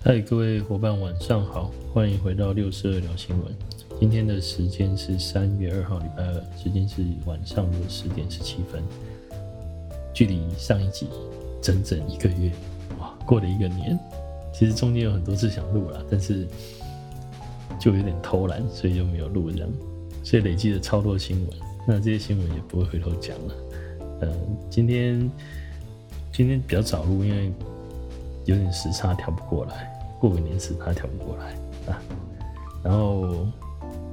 嗨，各位伙伴，晚上好，欢迎回到六四二聊新闻。今天的时间是三月二号，礼拜二，时间是晚上的十点十七分，距离上一集整整一个月，哇，过了一个年。其实中间有很多次想录了，但是就有点偷懒，所以就没有录这样。所以累积了超多新闻，那这些新闻也不会回头讲了。嗯、呃，今天今天比较早录，因为。有点时差调不过来，过个年时差调不过来啊。然后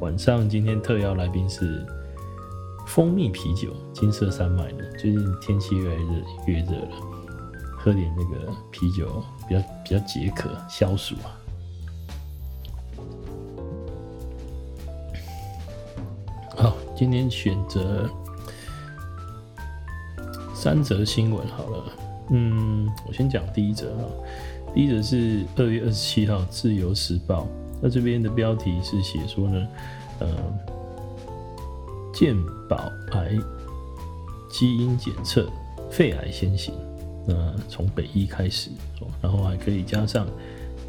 晚上今天特邀来宾是蜂蜜啤酒，金色山脉的。最近天气越来越越热了，喝点那个啤酒比较比较解渴消暑啊。好，今天选择三则新闻好了。嗯，我先讲第一则哈。第一则是二月二十七号《自由时报》，那这边的标题是写说呢，呃，健保癌基因检测，肺癌先行，那从北医开始，然后还可以加上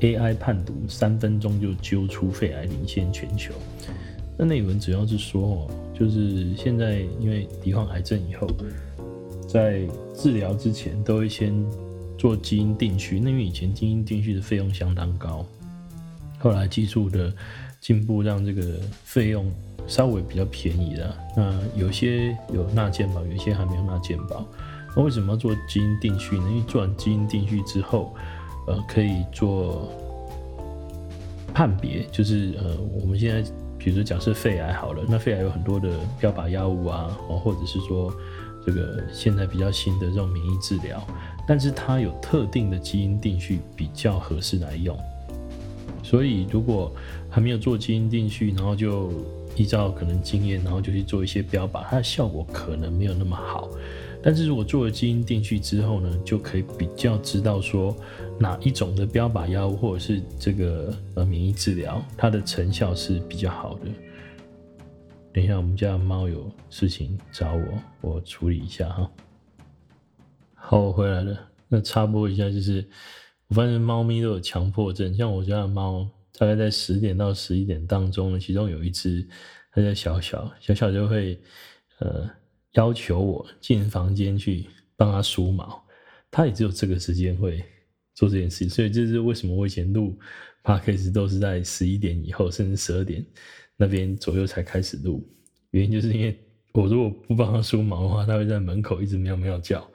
AI 判读，三分钟就揪出肺癌，领先全球。那内文主要是说，就是现在因为罹患癌症以后。在治疗之前都会先做基因定序，那因为以前基因定序的费用相当高，后来技术的进步让这个费用稍微比较便宜了。那有些有纳健保，有些还没有纳健保。那为什么要做基因定序呢？因为做完基因定序之后，呃，可以做判别，就是呃，我们现在比如说假设肺癌好了，那肺癌有很多的标靶药物啊，或者是说。这个现在比较新的这种免疫治疗，但是它有特定的基因定序比较合适来用，所以如果还没有做基因定序，然后就依照可能经验，然后就去做一些标靶，它的效果可能没有那么好。但是如果做了基因定序之后呢，就可以比较知道说哪一种的标靶药物或者是这个呃免疫治疗，它的成效是比较好的。等一下，我们家的猫有事情找我，我处理一下哈。好，我回来了。那插播一下，就是我发现猫咪都有强迫症，像我家的猫，大概在十点到十一点当中，其中有一只，它叫小小，小小就会呃要求我进房间去帮它梳毛，它也只有这个时间会做这件事，所以这是为什么我以前录 podcast 都是在十一点以后，甚至十二点。那边左右才开始录，原因就是因为我如果不帮他梳毛的话，他会在门口一直喵喵叫。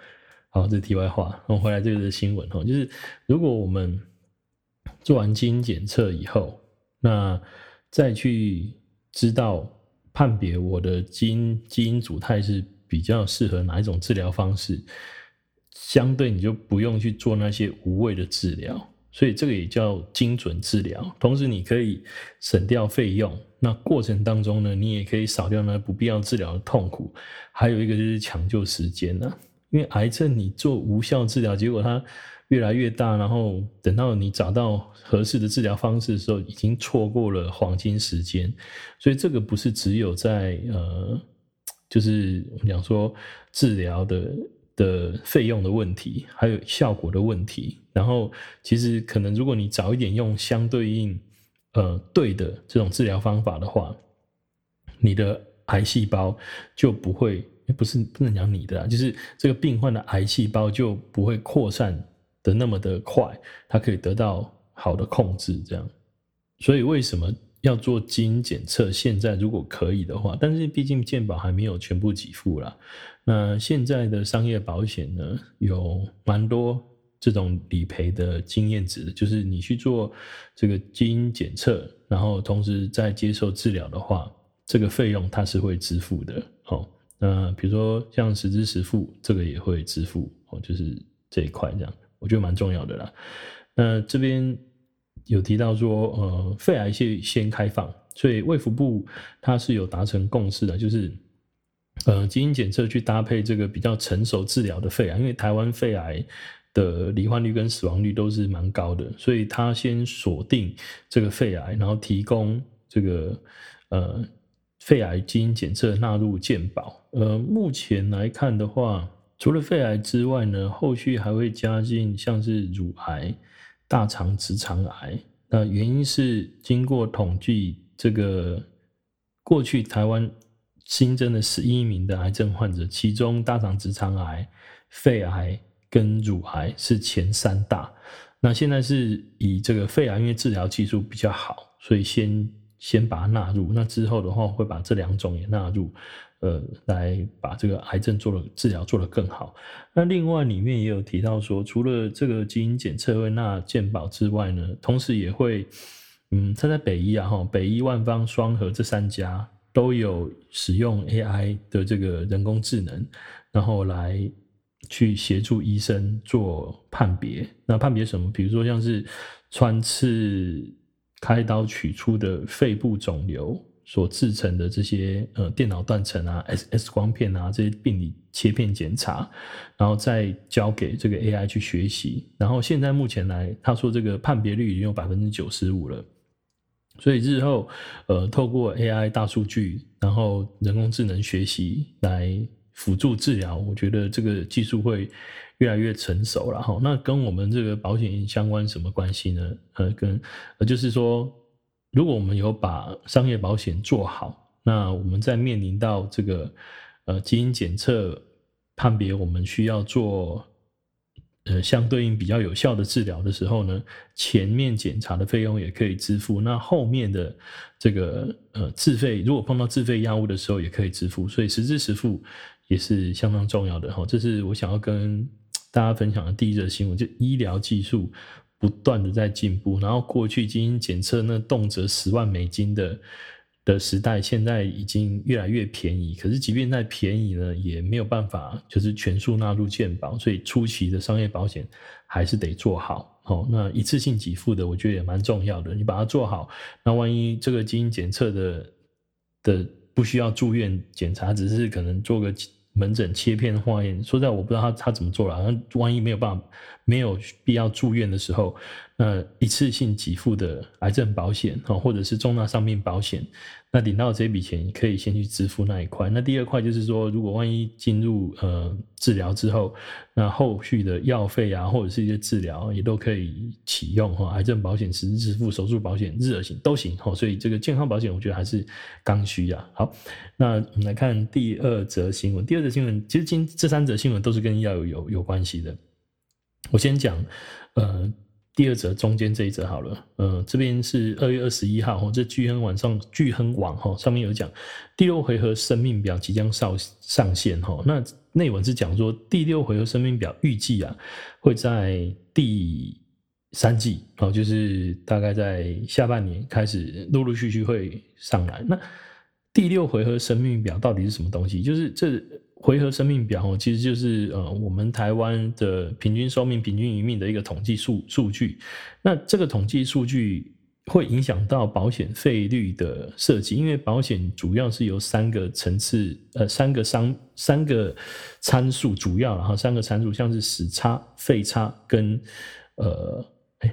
好，这题外话。然后回来这个是新闻哈，就是如果我们做完基因检测以后，那再去知道判别我的基因基因组态是比较适合哪一种治疗方式，相对你就不用去做那些无谓的治疗。所以这个也叫精准治疗，同时你可以省掉费用。那过程当中呢，你也可以少掉那不必要治疗的痛苦。还有一个就是抢救时间呢，因为癌症你做无效治疗，结果它越来越大，然后等到你找到合适的治疗方式的时候，已经错过了黄金时间。所以这个不是只有在呃，就是我们讲说治疗的。的费用的问题，还有效果的问题，然后其实可能如果你早一点用相对应呃对的这种治疗方法的话，你的癌细胞就不会，不是不能讲你的啊，就是这个病患的癌细胞就不会扩散的那么的快，它可以得到好的控制，这样。所以为什么要做基因检测？现在如果可以的话，但是毕竟健保还没有全部给付啦。那现在的商业保险呢，有蛮多这种理赔的经验值，就是你去做这个基因检测，然后同时在接受治疗的话，这个费用它是会支付的。好，那比如说像实支实付，这个也会支付哦，就是这一块这样，我觉得蛮重要的啦。那这边有提到说，呃，肺癌先先开放，所以卫福部它是有达成共识的，就是。呃，基因检测去搭配这个比较成熟治疗的肺癌，因为台湾肺癌的罹患率跟死亡率都是蛮高的，所以他先锁定这个肺癌，然后提供这个呃肺癌基因检测纳入健保。呃，目前来看的话，除了肺癌之外呢，后续还会加进像是乳癌、大肠直肠癌。那原因是经过统计，这个过去台湾新增的十一名的癌症患者，其中大肠直肠癌、肺癌跟乳癌是前三大。那现在是以这个肺癌，因为治疗技术比较好，所以先先把它纳入。那之后的话，会把这两种也纳入。呃，来把这个癌症做了治疗做得更好。那另外里面也有提到说，除了这个基因检测会纳健保之外呢，同时也会，嗯，他在北医啊哈，北医万方双和这三家都有使用 AI 的这个人工智能，然后来去协助医生做判别。那判别什么？比如说像是穿刺开刀取出的肺部肿瘤。所制成的这些呃电脑断层啊、X X 光片啊这些病理切片检查，然后再交给这个 AI 去学习。然后现在目前来，他说这个判别率已经有百分之九十五了。所以日后呃透过 AI 大数据，然后人工智能学习来辅助治疗，我觉得这个技术会越来越成熟了哈。那跟我们这个保险相关什么关系呢？呃，跟呃就是说。如果我们有把商业保险做好，那我们在面临到这个呃基因检测判别，我们需要做呃相对应比较有效的治疗的时候呢，前面检查的费用也可以支付，那后面的这个呃自费，如果碰到自费药物的时候也可以支付，所以实支实付也是相当重要的哈。这是我想要跟大家分享的第一则新闻，就医疗技术。不断的在进步，然后过去基因检测那动辄十万美金的的时代，现在已经越来越便宜。可是即便再便宜呢，也没有办法就是全数纳入健保，所以初期的商业保险还是得做好。哦，那一次性给付的，我觉得也蛮重要的。你把它做好，那万一这个基因检测的的不需要住院检查，只是可能做个。门诊切片化验，说实在我不知道他他怎么做了。那万一没有办法，没有必要住院的时候，那一次性给付的癌症保险或者是重大伤病保险，那领到这笔钱，可以先去支付那一块。那第二块就是说，如果万一进入呃治疗之后，那后续的药费啊，或者是一些治疗也都可以启用哈。癌症保险实支付，手术保险日额型都行哈。所以这个健康保险，我觉得还是刚需啊。好，那我们来看第二则新闻。第二则新闻，其实今这三则新闻都是跟药有有关系的。我先讲呃。第二则中间这一则好了，呃，这边是二月二十一号哈，这巨亨网上巨亨网哈上面有讲第六回合生命表即将上上线哈，那内文是讲说第六回合生命表预计啊会在第三季哦，就是大概在下半年开始陆陆续续会上来。那第六回合生命表到底是什么东西？就是这。回合生命表其实就是呃，我们台湾的平均寿命、平均余命的一个统计数数据。那这个统计数据会影响到保险费率的设计，因为保险主要是由三个层次、呃，三个商、三个参数主要，然后三个参数像是死差、费差跟呃，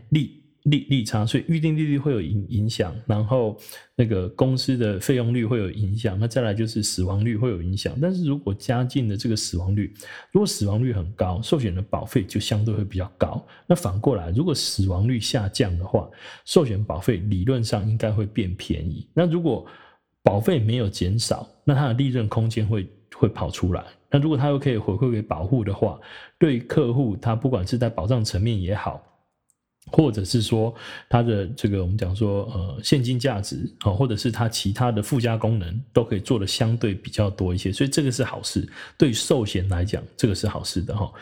利。利利差，所以预定利率会有影影响，然后那个公司的费用率会有影响，那再来就是死亡率会有影响。但是如果加进的这个死亡率，如果死亡率很高，寿险的保费就相对会比较高。那反过来，如果死亡率下降的话，寿险保费理论上应该会变便宜。那如果保费没有减少，那它的利润空间会会跑出来。那如果它又可以回馈给保护的话，对客户他不管是在保障层面也好。或者是说它的这个我们讲说呃现金价值啊，或者是它其他的附加功能都可以做得相对比较多一些，所以这个是好事。对寿险来讲，这个是好事的哈。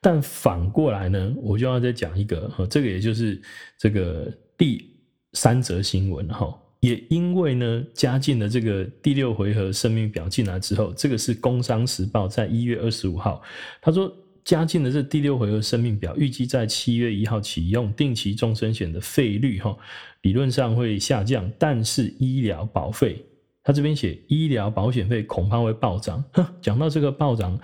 但反过来呢，我就要再讲一个哈，这个也就是这个第三则新闻哈，也因为呢加进了这个第六回合生命表进来之后，这个是《工商时报》在一月二十五号他说。加进的这第六回合生命表，预计在七月一号启用，定期终身险的费率哈，理论上会下降，但是医疗保费，他这边写医疗保险费恐怕会暴涨。讲到这个暴涨，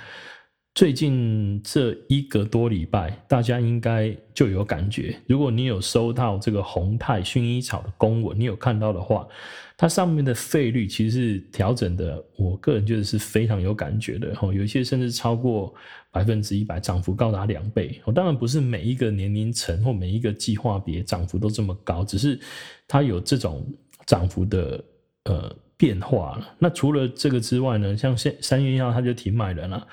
最近这一个多礼拜，大家应该就有感觉。如果你有收到这个宏泰薰衣草的公文，你有看到的话，它上面的费率其实是调整的，我个人觉得是非常有感觉的。有一些甚至超过百分之一百，涨幅高达两倍。当然不是每一个年龄层或每一个计划别涨幅都这么高，只是它有这种涨幅的呃变化了。那除了这个之外呢，像现三月一号它就停买人了。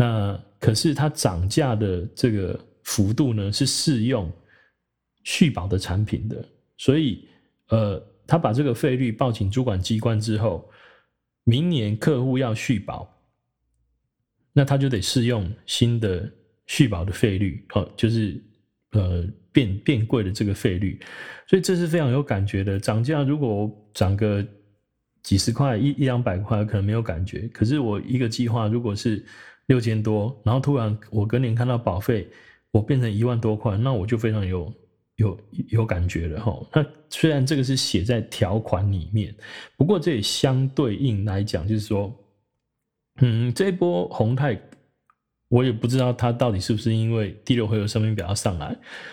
那可是它涨价的这个幅度呢，是适用续保的产品的，所以呃，他把这个费率报请主管机关之后，明年客户要续保，那他就得适用新的续保的费率，哦，就是呃变变贵的这个费率，所以这是非常有感觉的。涨价如果涨个几十块、一一两百块，可能没有感觉，可是我一个计划如果是六千多，然后突然我隔年看到保费，我变成一万多块，那我就非常有有有感觉了哈。那虽然这个是写在条款里面，不过这也相对应来讲，就是说，嗯，这一波宏泰。我也不知道它到底是不是因为第六回合声明表要上来，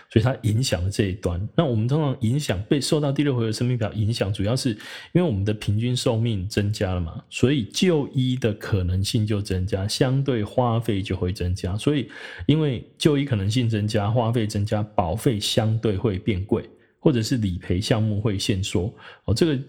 所以它影响了这一端。那我们通常影响被受到第六回合声明表影响，主要是因为我们的平均寿命增加了嘛，所以就医的可能性就增加，相对花费就会增加。所以因为就医可能性增加，花费增加，保费相对会变贵，或者是理赔项目会限缩。哦，这个。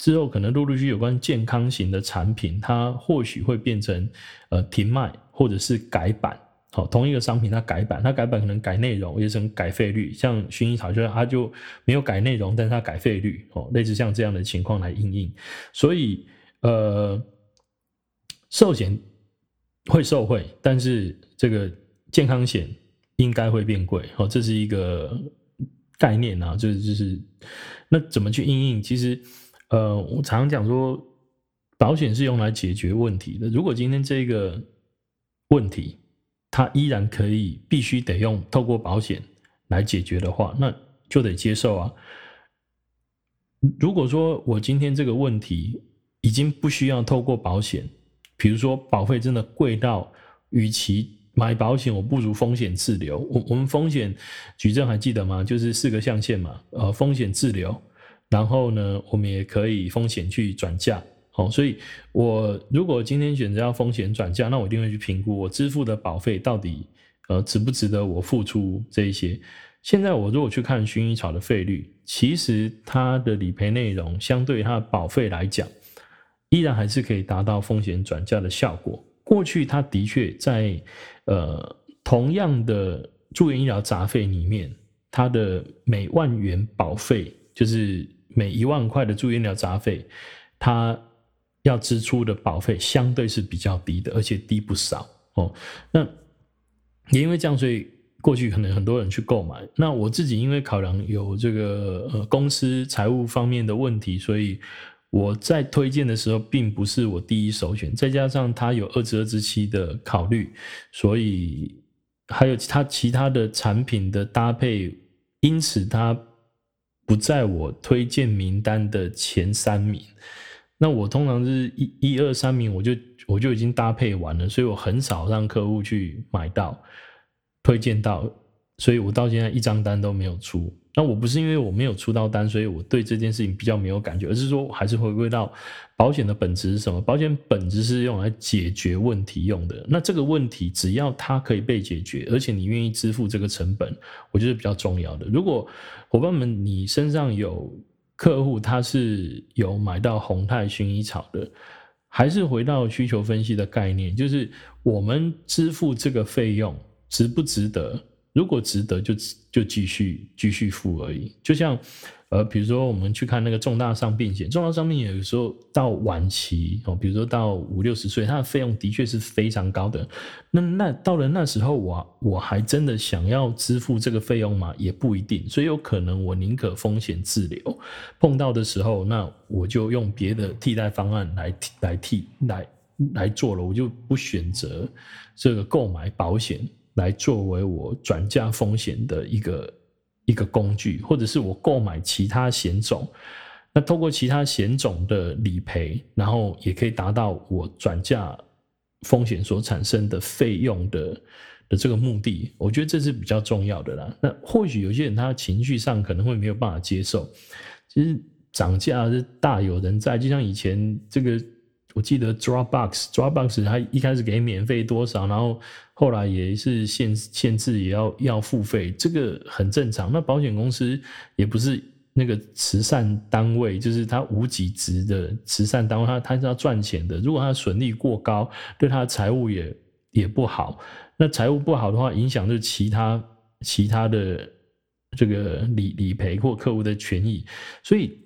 之后可能陆陆续续有关健康型的产品，它或许会变成呃停卖或者是改版。好，同一个商品它改版，它改版可能改内容，也成改费率。像薰衣草，就是它就没有改内容，但是它改费率。哦，类似像这样的情况来应应。所以呃，寿险会受惠，但是这个健康险应该会变贵。哦，这是一个概念啊，就是就是那怎么去应应？其实。呃，我常常讲说，保险是用来解决问题的。如果今天这个问题，它依然可以必须得用透过保险来解决的话，那就得接受啊。如果说我今天这个问题已经不需要透过保险，比如说保费真的贵到，与其买保险，我不如风险自留。我我们风险举证还记得吗？就是四个象限嘛，呃，风险自留。然后呢，我们也可以风险去转嫁，哦，所以我如果今天选择要风险转嫁，那我一定会去评估我支付的保费到底呃值不值得我付出这一些。现在我如果去看薰衣草的费率，其实它的理赔内容相对它的保费来讲，依然还是可以达到风险转嫁的效果。过去它的确在呃同样的住院医疗杂费里面，它的每万元保费就是。每一万块的住院医疗杂费，它要支出的保费相对是比较低的，而且低不少哦。那也因为这样，所以过去可能很多人去购买。那我自己因为考量有这个呃公司财务方面的问题，所以我在推荐的时候并不是我第一首选。再加上它有二至二至七的考虑，所以还有它其他的产品的搭配，因此它。不在我推荐名单的前三名，那我通常是一、一二三名，我就我就已经搭配完了，所以我很少让客户去买到推荐到，所以我到现在一张单都没有出。那我不是因为我没有出到单，所以我对这件事情比较没有感觉，而是说还是回归到保险的本质是什么？保险本质是用来解决问题用的。那这个问题只要它可以被解决，而且你愿意支付这个成本，我觉得比较重要的。如果伙伴们你身上有客户他是有买到宏泰薰衣草的，还是回到需求分析的概念，就是我们支付这个费用值不值得？如果值得就，就继续继续付而已。就像，呃，比如说我们去看那个重大伤病险，重大伤病险有时候到晚期哦，比如说到五六十岁，它的费用的确是非常高的。那那到了那时候我，我我还真的想要支付这个费用吗？也不一定。所以有可能我宁可风险自留，碰到的时候，那我就用别的替代方案来来替来来做了，我就不选择这个购买保险。来作为我转嫁风险的一个一个工具，或者是我购买其他险种，那透过其他险种的理赔，然后也可以达到我转嫁风险所产生的费用的的这个目的，我觉得这是比较重要的啦。那或许有些人他情绪上可能会没有办法接受，其实涨价是大有人在，就像以前这个。我记得 Dropbox，Dropbox 它一开始给免费多少，然后后来也是限限制，也要要付费，这个很正常。那保险公司也不是那个慈善单位，就是它无给职的慈善单位，它它是要赚钱的。如果它的损率过高，对它的财务也也不好。那财务不好的话，影响就是其他其他的这个理理赔或客户的权益，所以。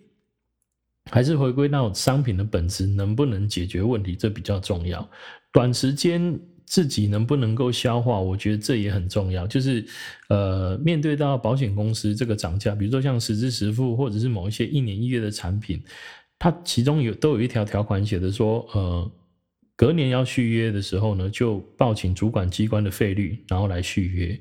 还是回归到商品的本质，能不能解决问题，这比较重要。短时间自己能不能够消化，我觉得这也很重要。就是呃，面对到保险公司这个涨价，比如说像实支实付，或者是某一些一年一月的产品，它其中有都有一条条款写的说，呃，隔年要续约的时候呢，就报请主管机关的费率，然后来续约。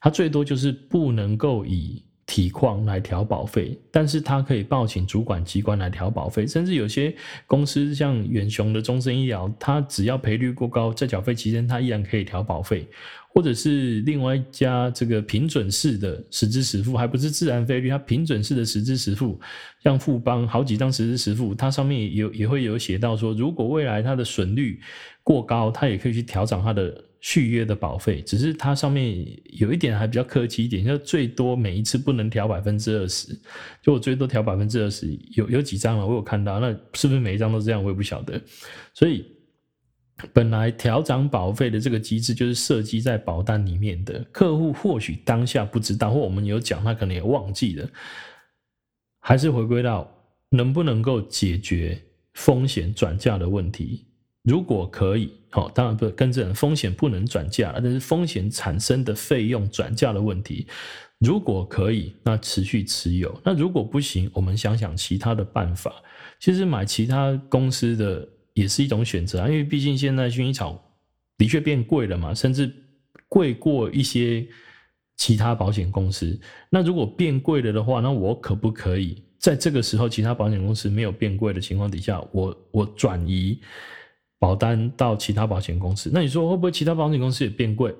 它最多就是不能够以。体况来调保费，但是他可以报请主管机关来调保费，甚至有些公司像远雄的终身医疗，它只要赔率过高，在缴费期间它依然可以调保费，或者是另外一家这个平准式的实支实付，还不是自然费率，它平准式的实支实付，像富邦好几张实支实付，它上面也有也会有写到说，如果未来它的损率过高，它也可以去调整它的。续约的保费，只是它上面有一点还比较客气一点，就最多每一次不能调百分之二十，就我最多调百分之二十，有有几张啊？我有看到，那是不是每一张都这样？我也不晓得。所以本来调涨保费的这个机制就是设计在保单里面的，客户或许当下不知道，或我们有讲，他可能也忘记了，还是回归到能不能够解决风险转嫁的问题。如果可以，好，当然不跟这风险不能转嫁，但是风险产生的费用转嫁的问题，如果可以，那持续持有；那如果不行，我们想想其他的办法。其实买其他公司的也是一种选择啊，因为毕竟现在薰衣草的确变贵了嘛，甚至贵过一些其他保险公司。那如果变贵了的话，那我可不可以在这个时候，其他保险公司没有变贵的情况底下，我我转移？保单到其他保险公司，那你说会不会其他保险公司也变贵？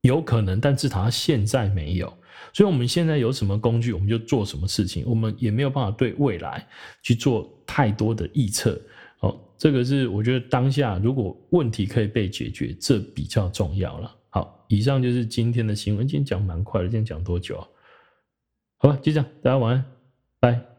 有可能，但至少它现在没有。所以我们现在有什么工具，我们就做什么事情。我们也没有办法对未来去做太多的预测。哦，这个是我觉得当下如果问题可以被解决，这比较重要了。好，以上就是今天的新闻。今天讲蛮快的，今天讲多久啊？好吧，就这样，大家晚安，拜。